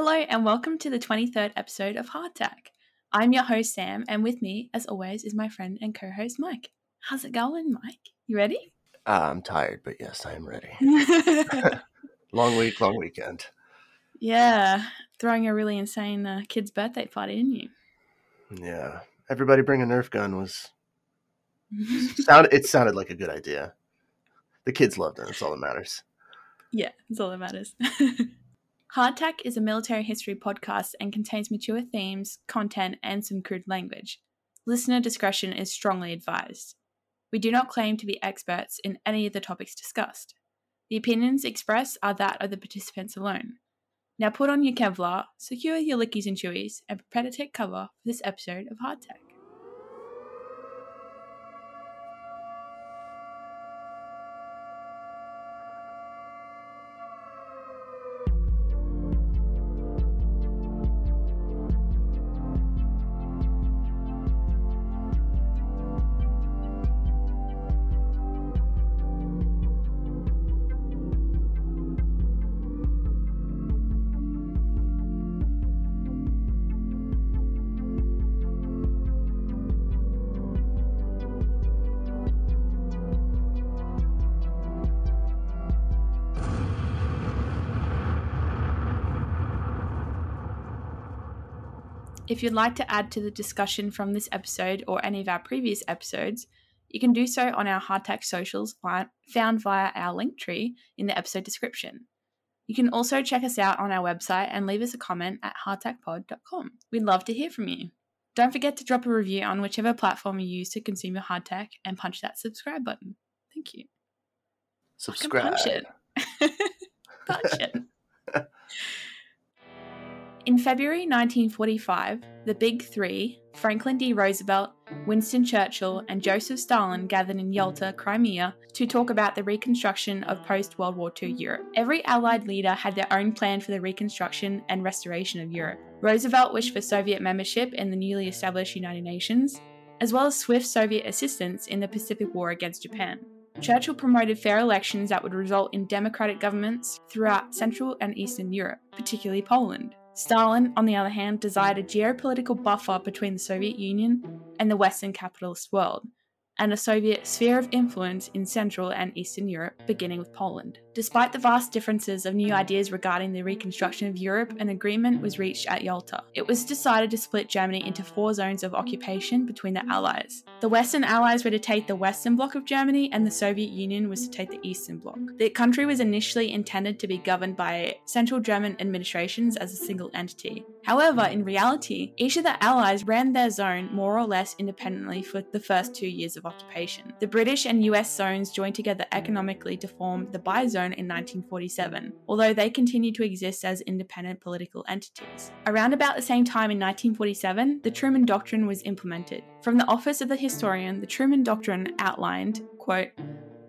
Hello, and welcome to the 23rd episode of Hardtack. I'm your host, Sam, and with me, as always, is my friend and co host, Mike. How's it going, Mike? You ready? Uh, I'm tired, but yes, I am ready. long week, long weekend. Yeah, throwing a really insane uh, kid's birthday party, didn't you? Yeah, everybody bring a Nerf gun was sound. It sounded like a good idea. The kids loved it. That's all that matters. Yeah, that's all that matters. Hardtack is a military history podcast and contains mature themes, content, and some crude language. Listener discretion is strongly advised. We do not claim to be experts in any of the topics discussed. The opinions expressed are that of the participants alone. Now put on your Kevlar, secure your lickies and chewies, and prepare to take cover for this episode of Hardtack. If you'd like to add to the discussion from this episode or any of our previous episodes, you can do so on our Hardtack socials found via our link tree in the episode description. You can also check us out on our website and leave us a comment at hardtackpod.com. We'd love to hear from you. Don't forget to drop a review on whichever platform you use to consume your hardtack and punch that subscribe button. Thank you. Subscribe. Punch it. punch it. In February 1945, the Big Three, Franklin D. Roosevelt, Winston Churchill, and Joseph Stalin gathered in Yalta, Crimea, to talk about the reconstruction of post World War II Europe. Every Allied leader had their own plan for the reconstruction and restoration of Europe. Roosevelt wished for Soviet membership in the newly established United Nations, as well as swift Soviet assistance in the Pacific War against Japan. Churchill promoted fair elections that would result in democratic governments throughout Central and Eastern Europe, particularly Poland. Stalin, on the other hand, desired a geopolitical buffer between the Soviet Union and the Western capitalist world, and a Soviet sphere of influence in Central and Eastern Europe, beginning with Poland. Despite the vast differences of new ideas regarding the reconstruction of Europe, an agreement was reached at Yalta. It was decided to split Germany into four zones of occupation between the Allies. The Western Allies were to take the Western Bloc of Germany, and the Soviet Union was to take the Eastern Bloc. The country was initially intended to be governed by Central German administrations as a single entity. However, in reality, each of the Allies ran their zone more or less independently for the first two years of occupation. The British and US zones joined together economically to form the Bi-Zone in 1947, although they continued to exist as independent political entities. Around about the same time in 1947, the Truman Doctrine was implemented. From the office of the historian, the Truman Doctrine outlined, quote,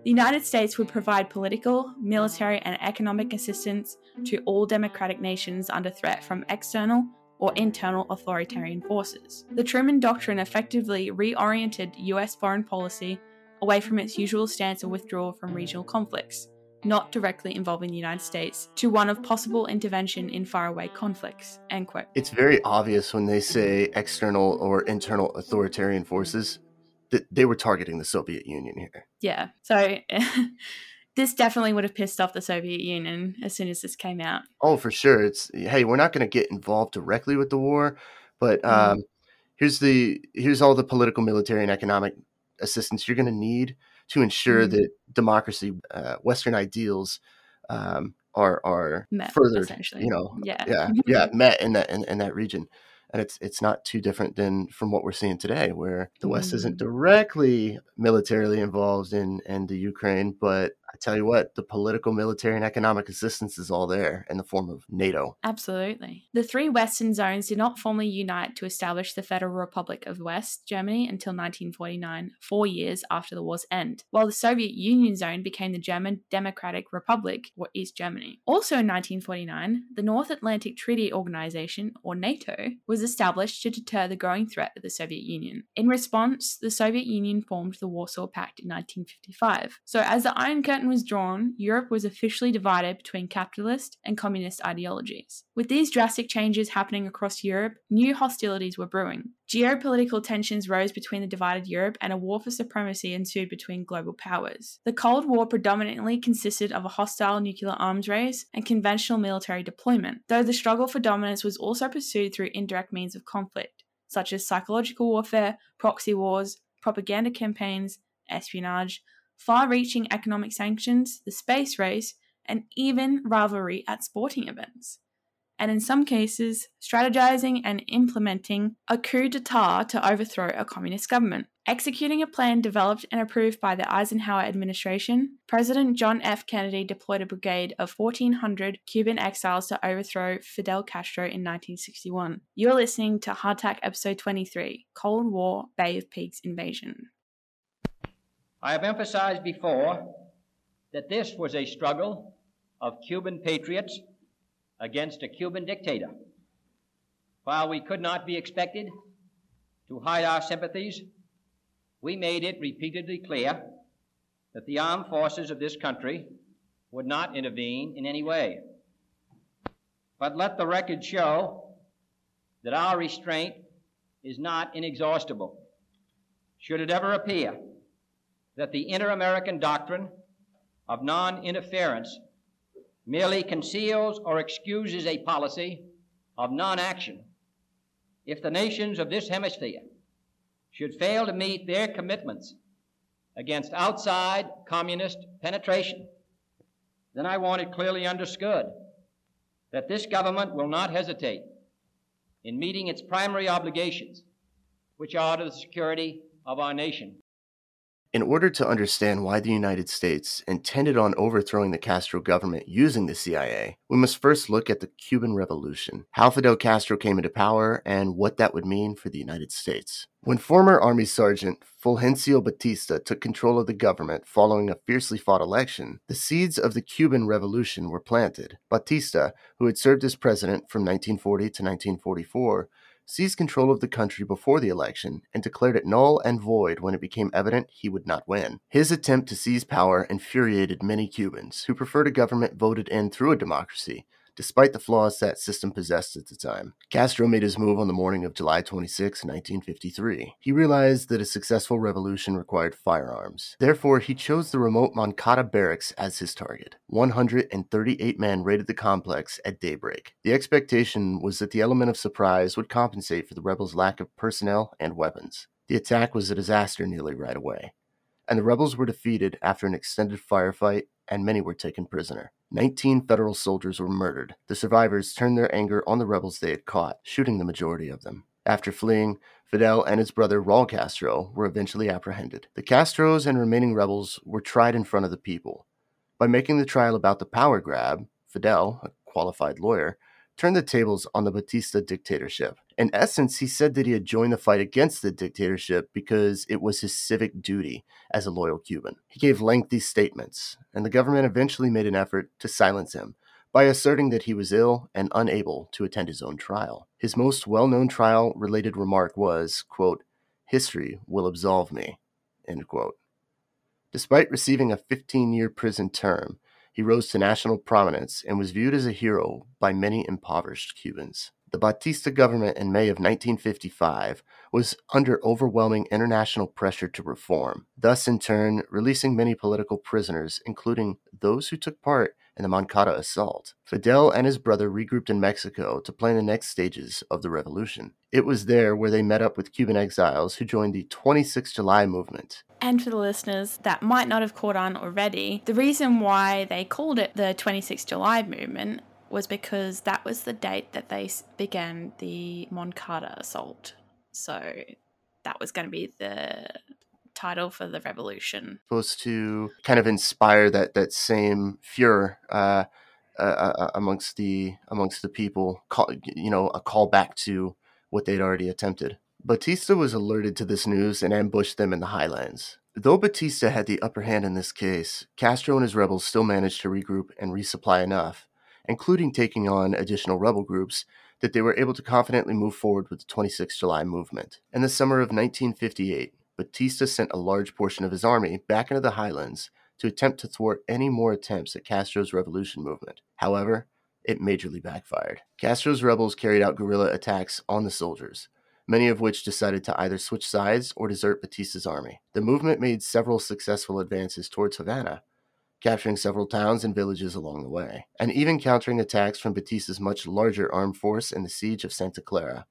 the United States would provide political, military, and economic assistance to all democratic nations under threat from external or internal authoritarian forces. The Truman Doctrine effectively reoriented US foreign policy away from its usual stance of withdrawal from regional conflicts not directly involving the United States, to one of possible intervention in faraway conflicts. End quote. It's very obvious when they say external or internal authoritarian forces that they were targeting the Soviet Union here. Yeah. So this definitely would have pissed off the Soviet Union as soon as this came out. Oh, for sure. It's hey, we're not going to get involved directly with the war, but mm-hmm. um, mm. here's the here's all the political, military, and economic assistance you're going to need to ensure mm-hmm. that democracy, uh, Western ideals, um, are are met, furthered. You know, yeah, yeah, yeah, met in that in, in that region and it's it's not too different than from what we're seeing today, where the West isn't mm. directly militarily involved in in the Ukraine, but I tell you what, the political, military, and economic assistance is all there in the form of NATO. Absolutely. The three Western zones did not formally unite to establish the Federal Republic of West Germany until 1949, four years after the war's end, while the Soviet Union zone became the German Democratic Republic, or East Germany. Also in 1949, the North Atlantic Treaty Organization, or NATO, was established to deter the growing threat of the Soviet Union. In response, the Soviet Union formed the Warsaw Pact in 1955. So as the Iron Curtain curtain was drawn, Europe was officially divided between capitalist and communist ideologies. With these drastic changes happening across Europe, new hostilities were brewing. Geopolitical tensions rose between the divided Europe, and a war for supremacy ensued between global powers. The Cold War predominantly consisted of a hostile nuclear arms race and conventional military deployment, though the struggle for dominance was also pursued through indirect means of conflict, such as psychological warfare, proxy wars, propaganda campaigns, espionage, far reaching economic sanctions, the space race, and even rivalry at sporting events. And in some cases, strategizing and implementing a coup d'etat to overthrow a communist government. Executing a plan developed and approved by the Eisenhower administration, President John F. Kennedy deployed a brigade of 1,400 Cuban exiles to overthrow Fidel Castro in 1961. You're listening to Hardtack Episode 23 Cold War Bay of Pigs Invasion. I have emphasized before that this was a struggle of Cuban patriots against a Cuban dictator. While we could not be expected to hide our sympathies, we made it repeatedly clear that the armed forces of this country would not intervene in any way. But let the record show that our restraint is not inexhaustible. Should it ever appear that the inter American doctrine of non interference merely conceals or excuses a policy of non action. If the nations of this hemisphere should fail to meet their commitments against outside communist penetration, then I want it clearly understood that this government will not hesitate in meeting its primary obligations, which are to the security of our nation. In order to understand why the United States intended on overthrowing the Castro government using the CIA, we must first look at the Cuban Revolution, how Fidel Castro came into power, and what that would mean for the United States. When former Army Sergeant Fulgencio Batista took control of the government following a fiercely fought election, the seeds of the Cuban Revolution were planted. Batista, who had served as president from 1940 to 1944, seized control of the country before the election and declared it null and void when it became evident he would not win. His attempt to seize power infuriated many Cubans who preferred a government voted in through a democracy despite the flaws that system possessed at the time. Castro made his move on the morning of July 26, 1953. He realized that a successful revolution required firearms. Therefore, he chose the remote Moncada barracks as his target. 138 men raided the complex at daybreak. The expectation was that the element of surprise would compensate for the rebels' lack of personnel and weapons. The attack was a disaster nearly right away, and the rebels were defeated after an extended firefight and many were taken prisoner. 19 federal soldiers were murdered. The survivors turned their anger on the rebels they had caught, shooting the majority of them. After fleeing, Fidel and his brother Raul Castro were eventually apprehended. The Castros and remaining rebels were tried in front of the people. By making the trial about the power grab, Fidel, a qualified lawyer, turned the tables on the Batista dictatorship. In essence, he said that he had joined the fight against the dictatorship because it was his civic duty as a loyal Cuban. He gave lengthy statements, and the government eventually made an effort to silence him by asserting that he was ill and unable to attend his own trial. His most well known trial related remark was, quote, History will absolve me. End quote. Despite receiving a 15 year prison term, he rose to national prominence and was viewed as a hero by many impoverished Cubans. The Batista government in May of 1955 was under overwhelming international pressure to reform, thus, in turn, releasing many political prisoners, including those who took part in the Moncada assault. Fidel and his brother regrouped in Mexico to plan the next stages of the revolution. It was there where they met up with Cuban exiles who joined the 26 July movement. And for the listeners that might not have caught on already, the reason why they called it the 26 July movement was because that was the date that they began the Moncada assault. So that was going to be the title for the revolution. Supposed to kind of inspire that that same furor uh, uh, uh, amongst the amongst the people. Call, you know, a call back to what they'd already attempted. Batista was alerted to this news and ambushed them in the highlands. Though Batista had the upper hand in this case, Castro and his rebels still managed to regroup and resupply enough including taking on additional rebel groups, that they were able to confidently move forward with the 26 July movement. In the summer of 1958, Batista sent a large portion of his army back into the highlands to attempt to thwart any more attempts at Castro's revolution movement. However, it majorly backfired. Castro's rebels carried out guerrilla attacks on the soldiers, many of which decided to either switch sides or desert Batista's army. The movement made several successful advances towards Havana, capturing several towns and villages along the way, and even countering attacks from Batista's much larger armed force in the siege of Santa Clara,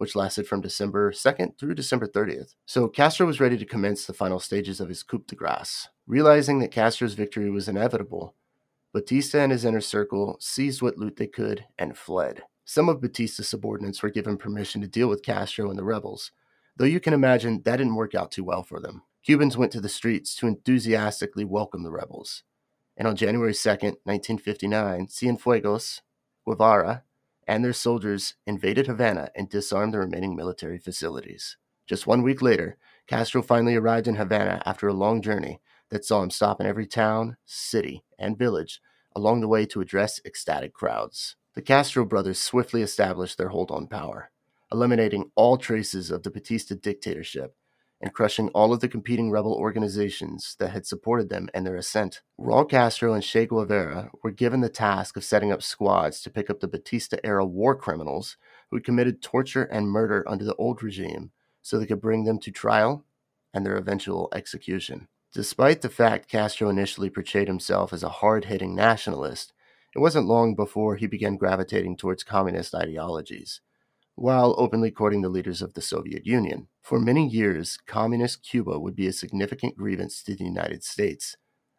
which lasted from December 2nd through December 30th. So Castro was ready to commence the final stages of his coup de grace. Realizing that Castro's victory was inevitable, Batista and his inner circle seized what loot they could and fled. Some of Batista's subordinates were given permission to deal with Castro and the rebels, though you can imagine that didn't work out too well for them. Cubans went to the streets to enthusiastically welcome the rebels and on January 2nd, 1959, Cienfuegos, Guevara, and their soldiers invaded Havana and disarmed the remaining military facilities. Just one week later, Castro finally arrived in Havana after a long journey that saw him stop in every town, city, and village along the way to address ecstatic crowds. The Castro brothers swiftly established their hold on power, eliminating all traces of the Batista dictatorship and crushing all of the competing rebel organizations that had supported them and their ascent. Raul Castro and Che Guevara were given the task of setting up squads to pick up the Batista era war criminals who had committed torture and murder under the old regime so they could bring them to trial and their eventual execution. Despite the fact Castro initially portrayed himself as a hard hitting nationalist, it wasn't long before he began gravitating towards communist ideologies while openly courting the leaders of the Soviet Union. For many years, communist Cuba would be a significant grievance to the United States,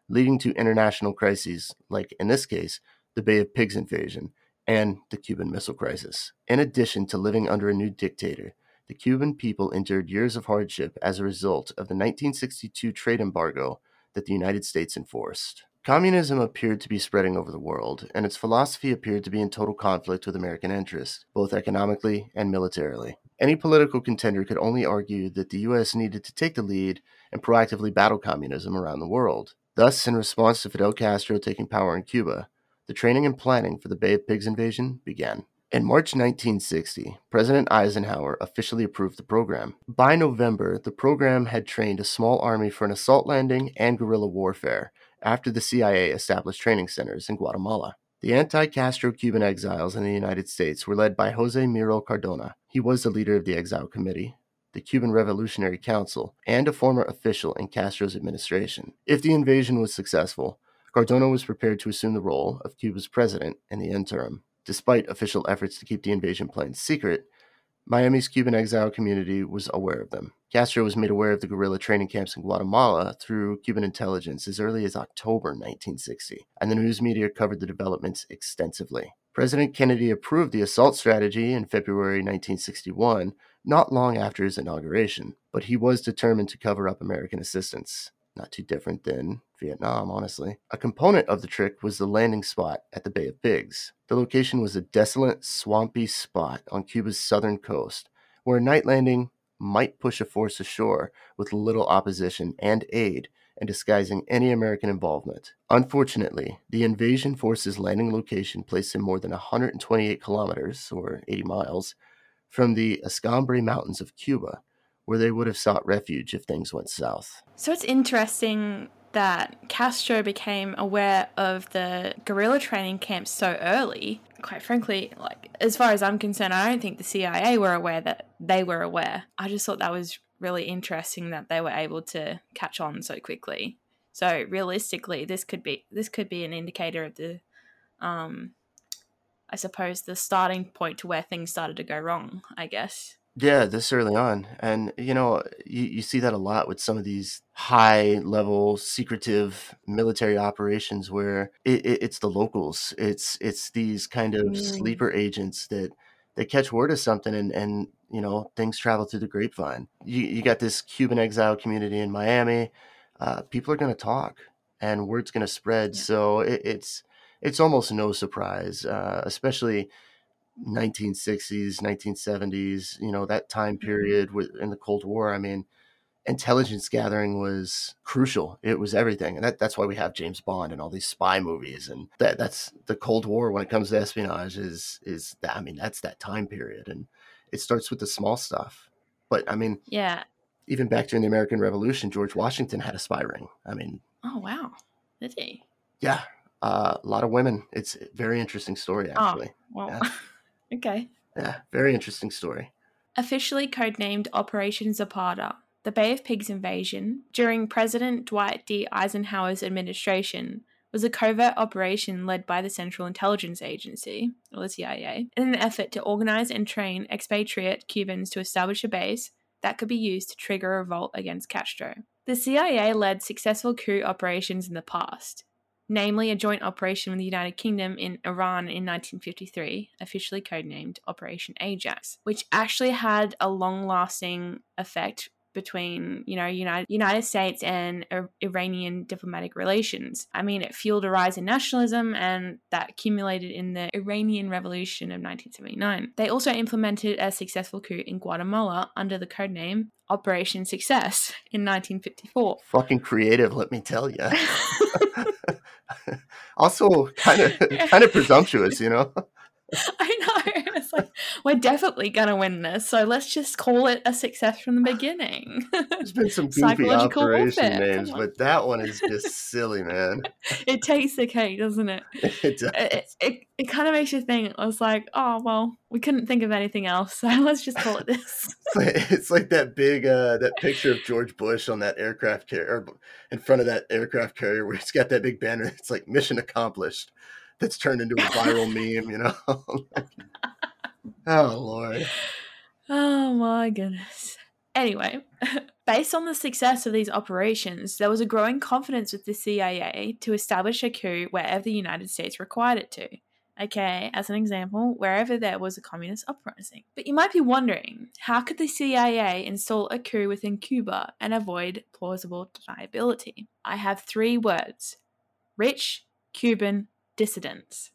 leading to international crises like, in this case, the Bay of Pigs invasion and the Cuban Missile Crisis. In addition to living under a new dictator, the Cuban people endured years of hardship as a result of the 1962 trade embargo that the United States enforced. Communism appeared to be spreading over the world, and its philosophy appeared to be in total conflict with American interests, both economically and militarily. Any political contender could only argue that the U.S. needed to take the lead and proactively battle communism around the world. Thus, in response to Fidel Castro taking power in Cuba, the training and planning for the Bay of Pigs invasion began. In March 1960, President Eisenhower officially approved the program. By November, the program had trained a small army for an assault landing and guerrilla warfare, after the CIA established training centers in Guatemala. The anti Castro Cuban exiles in the United States were led by Jose Miro Cardona. He was the leader of the Exile Committee, the Cuban Revolutionary Council, and a former official in Castro's administration. If the invasion was successful, Cardona was prepared to assume the role of Cuba's president in the interim. Despite official efforts to keep the invasion plans secret, Miami's Cuban exile community was aware of them. Castro was made aware of the guerrilla training camps in Guatemala through Cuban intelligence as early as October 1960, and the news media covered the developments extensively. President Kennedy approved the assault strategy in February 1961, not long after his inauguration, but he was determined to cover up American assistance. Not too different than Vietnam, honestly. A component of the trick was the landing spot at the Bay of Pigs. The location was a desolate, swampy spot on Cuba's southern coast, where a night landing might push a force ashore with little opposition and aid and disguising any American involvement. Unfortunately, the invasion force's landing location placed them more than 128 kilometers, or 80 miles, from the Escambray Mountains of Cuba, where they would have sought refuge if things went south. So it's interesting that Castro became aware of the guerrilla training camps so early. Quite frankly, like as far as I'm concerned, I don't think the CIA were aware that they were aware. I just thought that was really interesting that they were able to catch on so quickly. So realistically, this could be this could be an indicator of the um I suppose the starting point to where things started to go wrong, I guess. Yeah, this early on. And, you know, you, you see that a lot with some of these high level secretive military operations where it, it, it's the locals. It's it's these kind of mm. sleeper agents that they catch word of something and, and you know, things travel through the grapevine. You, you got this Cuban exile community in Miami. Uh, people are going to talk and word's going to spread. Yeah. So it, it's it's almost no surprise, uh, especially 1960s, 1970s, you know, that time mm-hmm. period in the Cold War. I mean, intelligence gathering was crucial. It was everything. And that, that's why we have James Bond and all these spy movies. And that that's the Cold War when it comes to espionage is, is that, I mean, that's that time period. And it starts with the small stuff. But I mean, yeah, even back during the American Revolution, George Washington had a spy ring. I mean, oh, wow. Did he? Yeah, uh, a lot of women. It's a very interesting story, actually. Oh, well, Yeah. okay. Yeah, very interesting story. Officially codenamed Operation Zapata, the Bay of Pigs invasion during President Dwight D. Eisenhower's administration was a covert operation led by the Central Intelligence Agency, or the CIA, in an effort to organize and train expatriate Cubans to establish a base that could be used to trigger a revolt against Castro. The CIA led successful coup operations in the past, namely a joint operation with the United Kingdom in Iran in 1953, officially codenamed Operation Ajax, which actually had a long-lasting effect between you know United United States and Ir- Iranian diplomatic relations. I mean, it fueled a rise in nationalism, and that accumulated in the Iranian Revolution of 1979. They also implemented a successful coup in Guatemala under the codename Operation Success in 1954. Fucking creative, let me tell you. also, kind of, kind of presumptuous, you know. I know. It's like we're definitely gonna win this, so let's just call it a success from the beginning. There's been some goofy Psychological operation warfare, names, but that one is just silly, man. it takes the cake, doesn't it? It does. It, it, it kind of makes you think. I was like, oh well, we couldn't think of anything else, so let's just call it this. It's like, it's like that big uh that picture of George Bush on that aircraft carrier in front of that aircraft carrier where it's got that big banner. It's like mission accomplished. That's turned into a viral meme, you know. oh lord. Oh my goodness. Anyway, based on the success of these operations, there was a growing confidence with the CIA to establish a coup wherever the United States required it to. Okay, as an example, wherever there was a communist uprising. But you might be wondering, how could the CIA install a coup within Cuba and avoid plausible deniability? I have three words rich Cuban dissidents.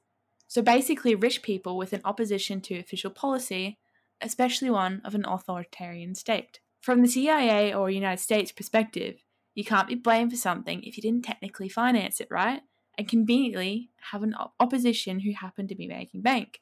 So basically, rich people with an opposition to official policy especially one of an authoritarian state. From the CIA or United States perspective, you can't be blamed for something if you didn't technically finance it, right? And conveniently have an op- opposition who happened to be making bank.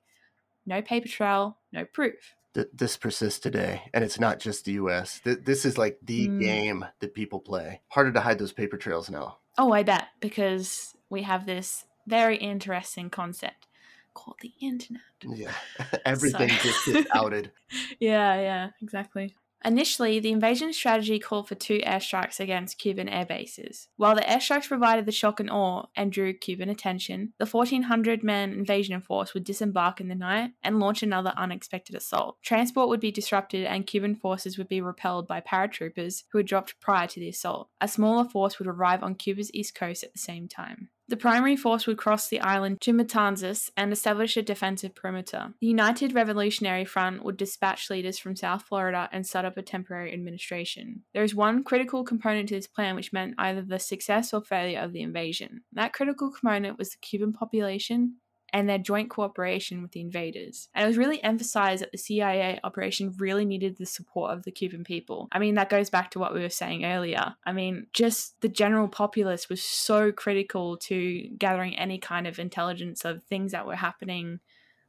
No paper trail, no proof. Th- this persists today, and it's not just the U.S. Th- this is like the Mm. game that people play. Harder to hide those paper trails now. Oh, I bet, because we have this very interesting concept called the internet. Yeah, everything So- just gets outed. Yeah, yeah, exactly. Initially, the invasion strategy called for two airstrikes against Cuban air bases. While the airstrikes provided the shock and awe and drew Cuban attention, the 1,400 man invasion force would disembark in the night and launch another unexpected assault. Transport would be disrupted and Cuban forces would be repelled by paratroopers who had dropped prior to the assault. A smaller force would arrive on Cuba's east coast at the same time. The primary force would cross the island to Matanzas and establish a defensive perimeter. The United Revolutionary Front would dispatch leaders from South Florida and set up a temporary administration. There is one critical component to this plan which meant either the success or failure of the invasion. That critical component was the Cuban population and their joint cooperation with the invaders. And it was really emphasized that the CIA operation really needed the support of the Cuban people. I mean, that goes back to what we were saying earlier. I mean, just the general populace was so critical to gathering any kind of intelligence of things that were happening.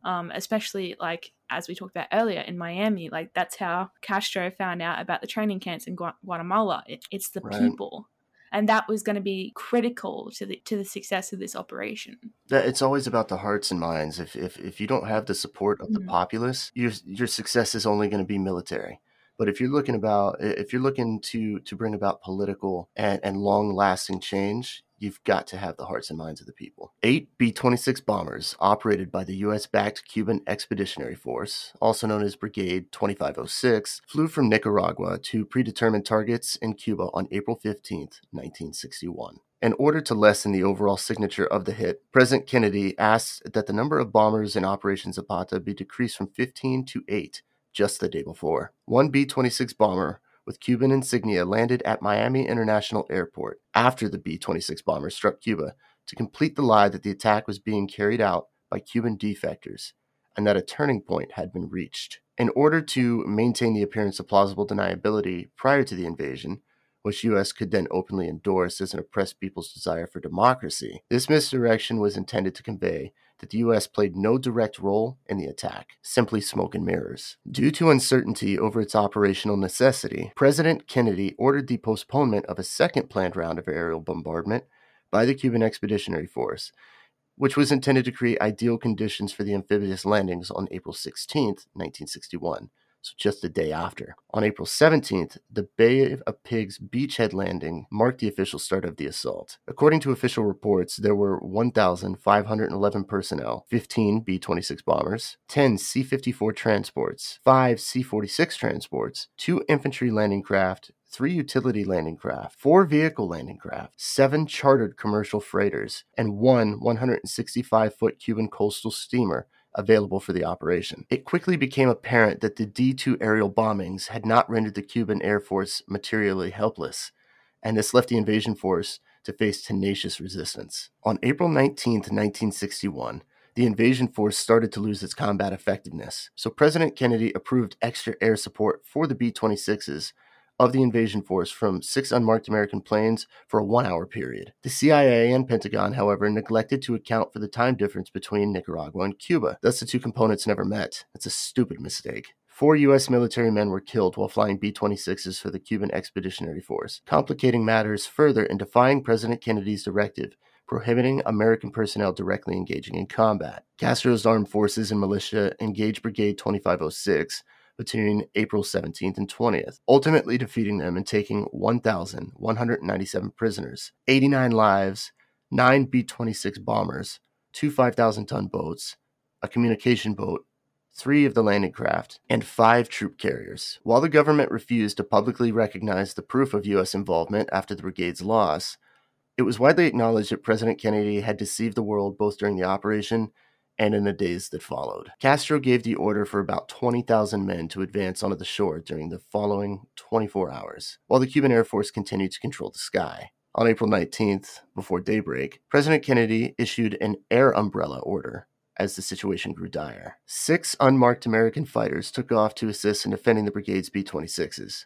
Um, especially like as we talked about earlier in Miami, like that's how Castro found out about the training camps in Gua- Guatemala. It, it's the Right. people, and that was going to be critical to the to the success of this operation. That it's always about the hearts and minds. If if, if you don't have the support of the Mhm. populace, your your success is only going to be military. But if you're looking about if you're looking to to bring about political and, and long lasting change, you've got to have the hearts and minds of the people. Eight B 26 bombers operated by the US backed Cuban Expeditionary Force, also known as Brigade 2506, flew from Nicaragua to predetermined targets in Cuba on April 15th, 1961. In order to lessen the overall signature of the hit, President Kennedy asked that the number of bombers in Operation Zapata be decreased from 15 to 8 just the day before. One B 26 bomber with Cuban insignia landed at Miami International Airport after the B 26 bomber struck Cuba to complete the lie that the attack was being carried out by Cuban defectors and that a turning point had been reached. In order to maintain the appearance of plausible deniability prior to the invasion, which US could then openly endorse as an oppressed people's desire for democracy, this misdirection was intended to convey that the US played no direct role in the attack, simply smoke and mirrors. Due to uncertainty over its operational necessity, President Kennedy ordered the postponement of a second planned round of aerial bombardment by the Cuban Expeditionary Force, which was intended to create ideal conditions for the amphibious landings on April 16, 1961 so just a day after. On April 17th, the Bay of Pigs beachhead landing marked the official start of the assault. According to official reports, there were 1,511 personnel, 15 B 26 bombers, 10 C 54 transports, 5 C 46 transports, 2 infantry landing craft, three utility landing craft, four vehicle landing craft, seven chartered commercial freighters, and one 165 foot Cuban coastal steamer available for the operation. It quickly became apparent that the D 2 aerial bombings had not rendered the Cuban Air Force materially helpless, and this left the invasion force to face tenacious resistance. On April 19, 1961, the invasion force started to lose its combat effectiveness, so President Kennedy approved extra air support for the B 26s of the invasion force from six unmarked American planes for a one hour period. The CIA and Pentagon, however, neglected to account for the time difference between Nicaragua and Cuba. Thus, the two components never met. That's a stupid mistake. Four U.S. military men were killed while flying B 26s for the Cuban Expeditionary Force, complicating matters further and defying President Kennedy's directive prohibiting American personnel directly engaging in combat. Castro's armed forces and militia engaged Brigade 2506, between April 17th and 20th, ultimately defeating them and taking 1,197 prisoners, 89 lives, 9 B 26 bombers, two 5,000 ton boats, a communication boat, three of the landing craft, and five troop carriers. While the government refused to publicly recognize the proof of U.S. involvement after the brigade's loss, it was widely acknowledged that President Kennedy had deceived the world both during the operation and in the days that followed. Castro gave the order for about 20,000 men to advance onto the shore during the following 24 hours, while the Cuban Air Force continued to control the sky. On April 19th, before daybreak, President Kennedy issued an air umbrella order as the situation grew dire. Six unmarked American fighters took off to assist in defending the brigade's B 26s.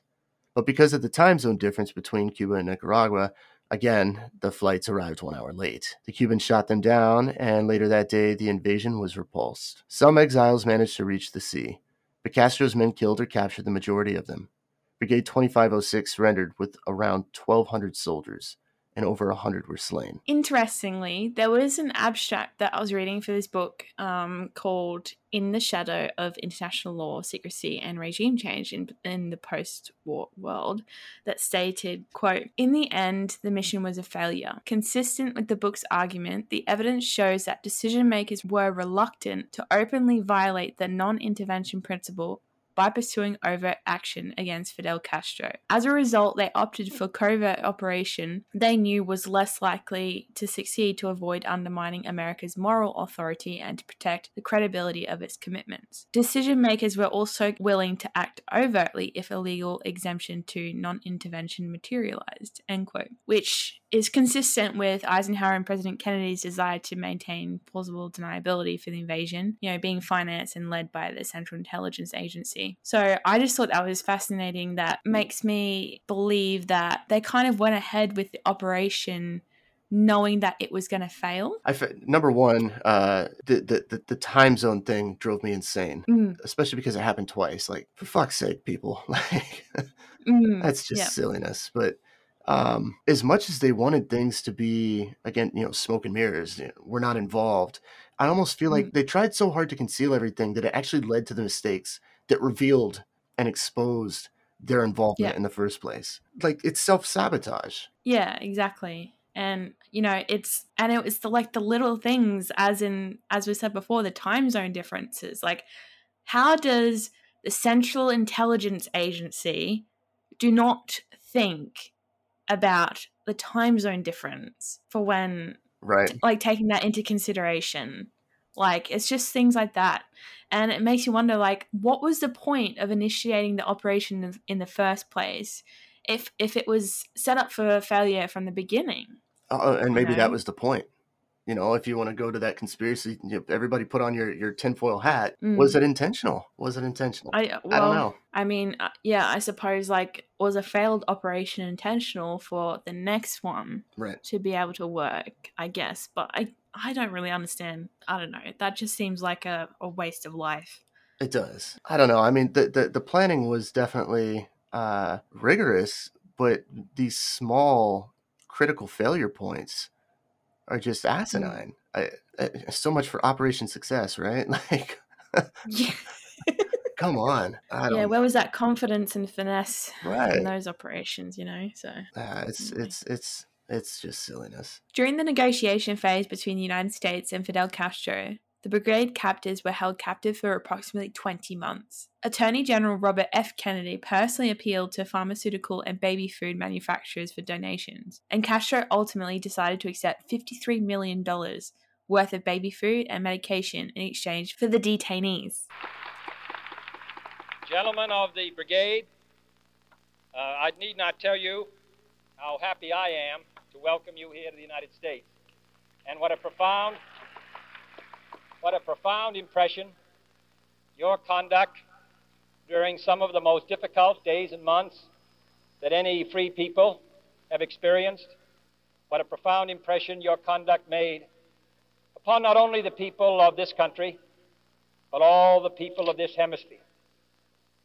But because of the time zone difference between Cuba and Nicaragua, Again, the flights arrived one hour late. The Cubans shot them down, and later that day, the invasion was repulsed. Some exiles managed to reach the sea, but Castro's men killed or captured the majority of them. Brigade 2506 surrendered with around 1,200 soldiers, and over 100 were slain. Interestingly, there was an abstract that I was reading for this book um, called In the Shadow of International Law, Secrecy and Regime Change in, in the Post-War World that stated, quote, In the end, the mission was a failure. Consistent with the book's argument, the evidence shows that decision makers were reluctant to openly violate the non-intervention principle by pursuing overt action against Fidel Castro. As a result, they opted for covert operation they knew was less likely to succeed to avoid undermining America's moral authority and to protect the credibility of its commitments. Decision makers were also willing to act overtly if a legal exemption to non-intervention materialized, end quote, which is consistent with Eisenhower and President Kennedy's desire to maintain plausible deniability for the invasion, you know, being financed and led by the Central Intelligence Agency. So I just thought that was fascinating. That makes me believe that they kind of went ahead with the operation knowing that it was going to fail. I number one, uh, the, the, the time zone thing drove me insane, mm. especially because it happened twice. Like for fuck's sake, people, like mm. that's just yeah. silliness. But um, as much as they wanted things to be again, you know, smoke and mirrors, you know, we're not involved. I almost feel like mm. they tried so hard to conceal everything that it actually led to the mistakes that revealed and exposed their involvement yeah. in the first place. Like it's self sabotage. Yeah, exactly. And you know, it's and it was the like the little things, as in as we said before, the time zone differences. Like, how does the Central Intelligence Agency do not think about the time zone difference for when right. like taking that into consideration. Like it's just things like that. And it makes you wonder like what was the point of initiating the operation in the first place if if it was set up for failure from the beginning? Uh, and maybe you know? that was the point you know, if you want to go to that conspiracy, everybody put on your your tinfoil hat. Mm. Was it intentional? Was it intentional? I, well, I don't know. I mean, uh, yeah, I suppose like was a failed operation intentional for the next one right. to be able to work? I guess, but I I don't really understand. I don't know. That just seems like a, a waste of life. It does. I don't know. I mean, the the, the planning was definitely uh, rigorous, but these small critical failure points are just asinine. I, I, so much for Operation Success, right? Like, Yeah. come on. I don't yeah, where was that confidence and finesse Right. in those operations, you know? So uh, it's it's it's it's just silliness. During the negotiation phase between the United States and Fidel Castro, the brigade captors were held captive for approximately 20 months. Attorney General Robert F. Kennedy personally appealed to pharmaceutical and baby food manufacturers for donations, and Castro ultimately decided to accept $53 million worth of baby food and medication in exchange for the detainees. Gentlemen of the brigade, uh, I need not tell you how happy I am to welcome you here to the United States. And what a profound, what a profound impression your conduct during some of the most difficult days and months that any free people have experienced. What a profound impression your conduct made upon not only the people of this country, but all the people of this hemisphere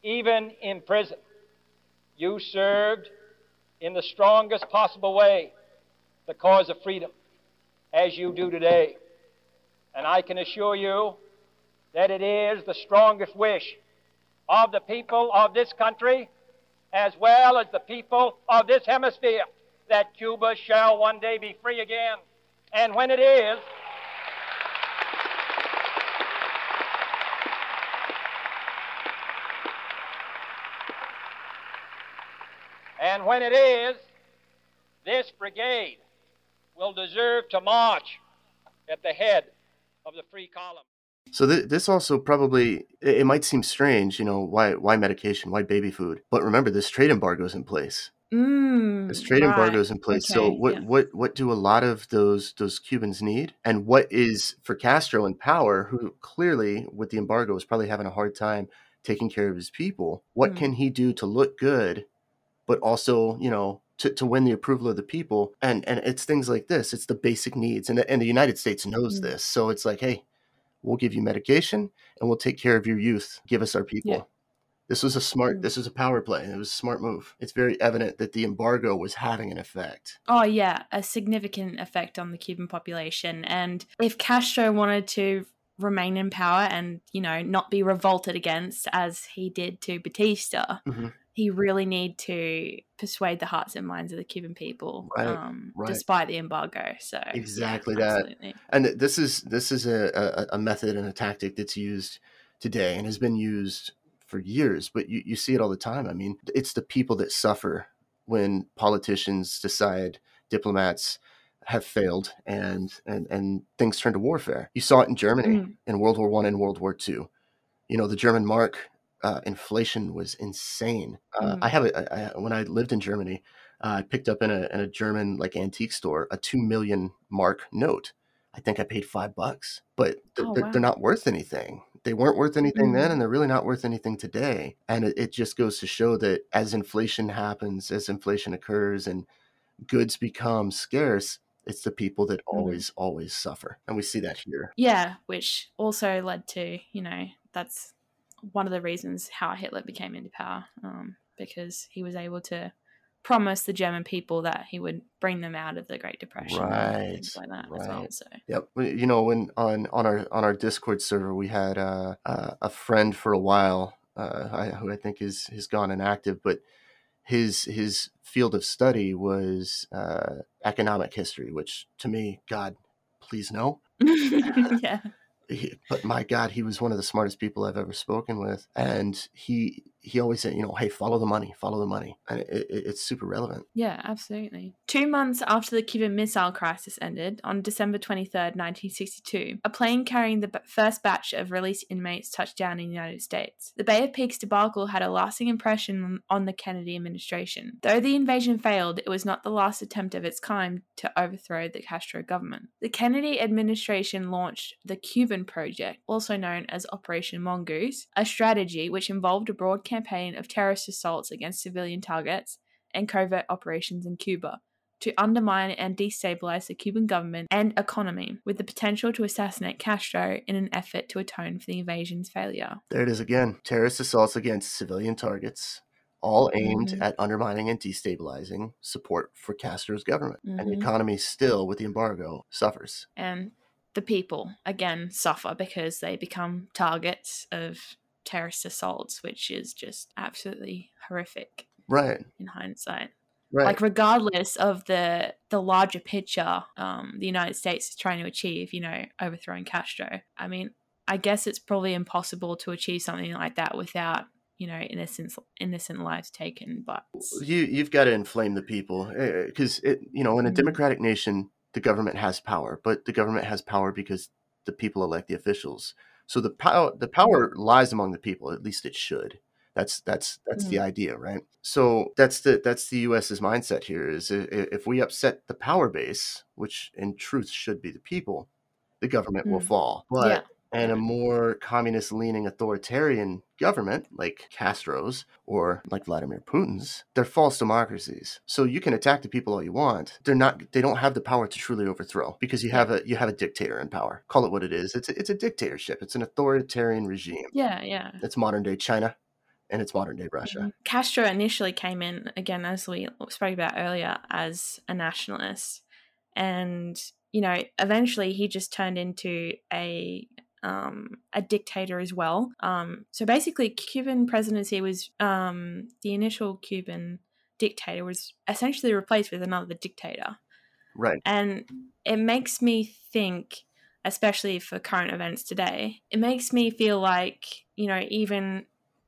even in prison, you served in the strongest possible way the cause of freedom, as you do today. And I can assure you that it is the strongest wish of the people of this country, as well as the people of this hemisphere, that Cuba shall one day be free again. And when it is, And when it is, this brigade will deserve to march at the head of the free column. So th- this also probably it, might seem strange, you know, why why medication, why baby food? But remember, this trade embargo is in place. Mm, This trade right. embargo is in place. so what yeah. what what do a lot of those those Cubans need? And what is for Castro in power, who clearly with the embargo is probably having a hard time taking care of his people? What Mm. can he do to look good, but also you know to, to win the approval of the people? And and it's things like this. It's the basic needs, and the, and the United States knows Mm. this. So it's like, hey, we'll give you medication and we'll take care of your youth. Give us our people. Yeah. This was a smart. Mm. This was a power play. It was a smart move. It's very evident that the embargo was having an effect. Oh, yeah, a significant effect on the Cuban population. And if Castro wanted to remain in power and, you know, not be revolted against as he did to Batista, Mhm. He really need to persuade the hearts and minds of the Cuban people, Right, um, right. despite the embargo. So yeah, Exactly that. absolutely. And this is this is a, a, a method and a tactic that's used today and has been used for years. But you, you see it all the time. I mean, it's the people that suffer when politicians decide diplomats have failed and and and things turn to warfare. You saw it in Germany Mm. in World War One and World War Two. You know, the German mark uh, inflation was insane. Uh, Mm. I have a, I, when I lived in Germany, uh, I picked up in a in a German like antique store a two million mark note. I think I paid five bucks, but they're, Oh, they're, wow. they're not worth anything. They weren't worth anything then, Mm. and they're really not worth anything today. And it, it just goes to show that as inflation happens, as inflation occurs, and goods become scarce, it's the people that Mhm. always always suffer, and we see that here. Yeah, which also led to, you know, that's one of the reasons how Hitler became into power, um, because he was able to promise the German people that he would bring them out of the Great Depression Right, like that as well. right. So, Yep. You know, when on on our on our Discord server, we had uh, uh, a friend for a while uh, I, who I think is has gone inactive, but his his field of study was uh, economic history, which to me, God, please no. yeah. He, but my God, he was one of the smartest people I've ever spoken with, and he he always said, you know, hey, follow the money, follow the money, and it, it, it's super relevant. Yeah, absolutely. Two months after the Cuban Missile Crisis ended, on December 23rd, 1962, a plane carrying the first batch of released inmates touched down in the United States. The Bay of Pigs debacle had a lasting impression on- on the Kennedy administration. Though the invasion failed, it was not the last attempt of its kind to overthrow the Castro government. The Kennedy administration launched the Cuban Project, also known as Operation Mongoose, a strategy which involved a broad campaign of terrorist assaults against civilian targets and covert operations in Cuba to undermine and destabilize the Cuban government and economy, with the potential to assassinate Castro in an effort to atone for the invasion's failure. There it is again: terrorist assaults against civilian targets, all aimed Mhm. at undermining and destabilizing support for Castro's government. And the Mhm. economy still, with the embargo, suffers. and the people again suffer because they become targets of terrorist assaults, which is just absolutely horrific Right. in hindsight. Right. Like regardless of the the larger picture, um, the United States is trying to achieve, you know, overthrowing Castro. I mean, I guess it's probably impossible to achieve something like that without, you know, innocent innocent lives taken. But you you've got to inflame the people because it you know in a Mhm. democratic nation the government has power but the government has power because the people elect the officials. So the power the power lies among the people at least it should. That's that's that's the idea right? So that's the that's the us's mindset here is if we upset the power base which in truth should be the people the government will Mm. fall. But yeah, and a more communist leaning authoritarian government like Castro's or like Vladimir Putin's, they're false democracies. So you can attack the people all you want. They're not they don't have the power to truly overthrow because you have a you have a dictator in power. Call it what it is. It's a, it's a dictatorship. It's an authoritarian regime. yeah, yeah. It's modern day China and it's modern day Russia. Mhm. Castro initially came in again, as we spoke about earlier, as a nationalist, and you know, eventually he just turned into a um, a dictator as well. Um, so basically, Cuban presidency was um, the initial Cuban dictator was essentially replaced with another dictator, Right. and it makes me think especially for current events today it makes me feel like you know even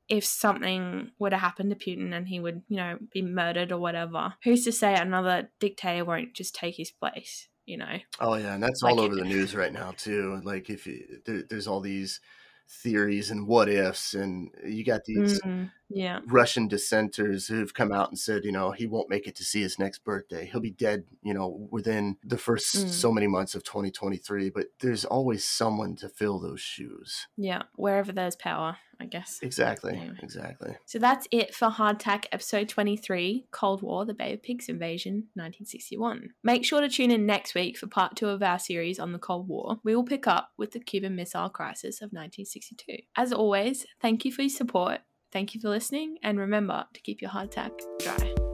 if something were to happen to putin and he would you know be murdered or whatever who's to say another dictator won't just take his place you know Oh yeah, and that's Like all it- over the news right now too. Like if you, there, there's all these theories and what ifs, and you got these Mm, yeah Russian dissenters who've come out and said, you know, he won't make it to see his next birthday. He'll be dead, you know, within the first Mm. so many months of 2023. But there's always someone to fill those shoes. yeah wherever there's power i guess Exactly. Anyway. Exactly. So that's it for Hardtack episode 23 Cold War, the Bay of Pigs invasion, 1961. Make sure to tune in next week for part two of our series on the Cold War. We will pick up with the Cuban Missile Crisis of 1962. As always, thank you for your support, thank you for listening, and remember to keep your hardtack dry.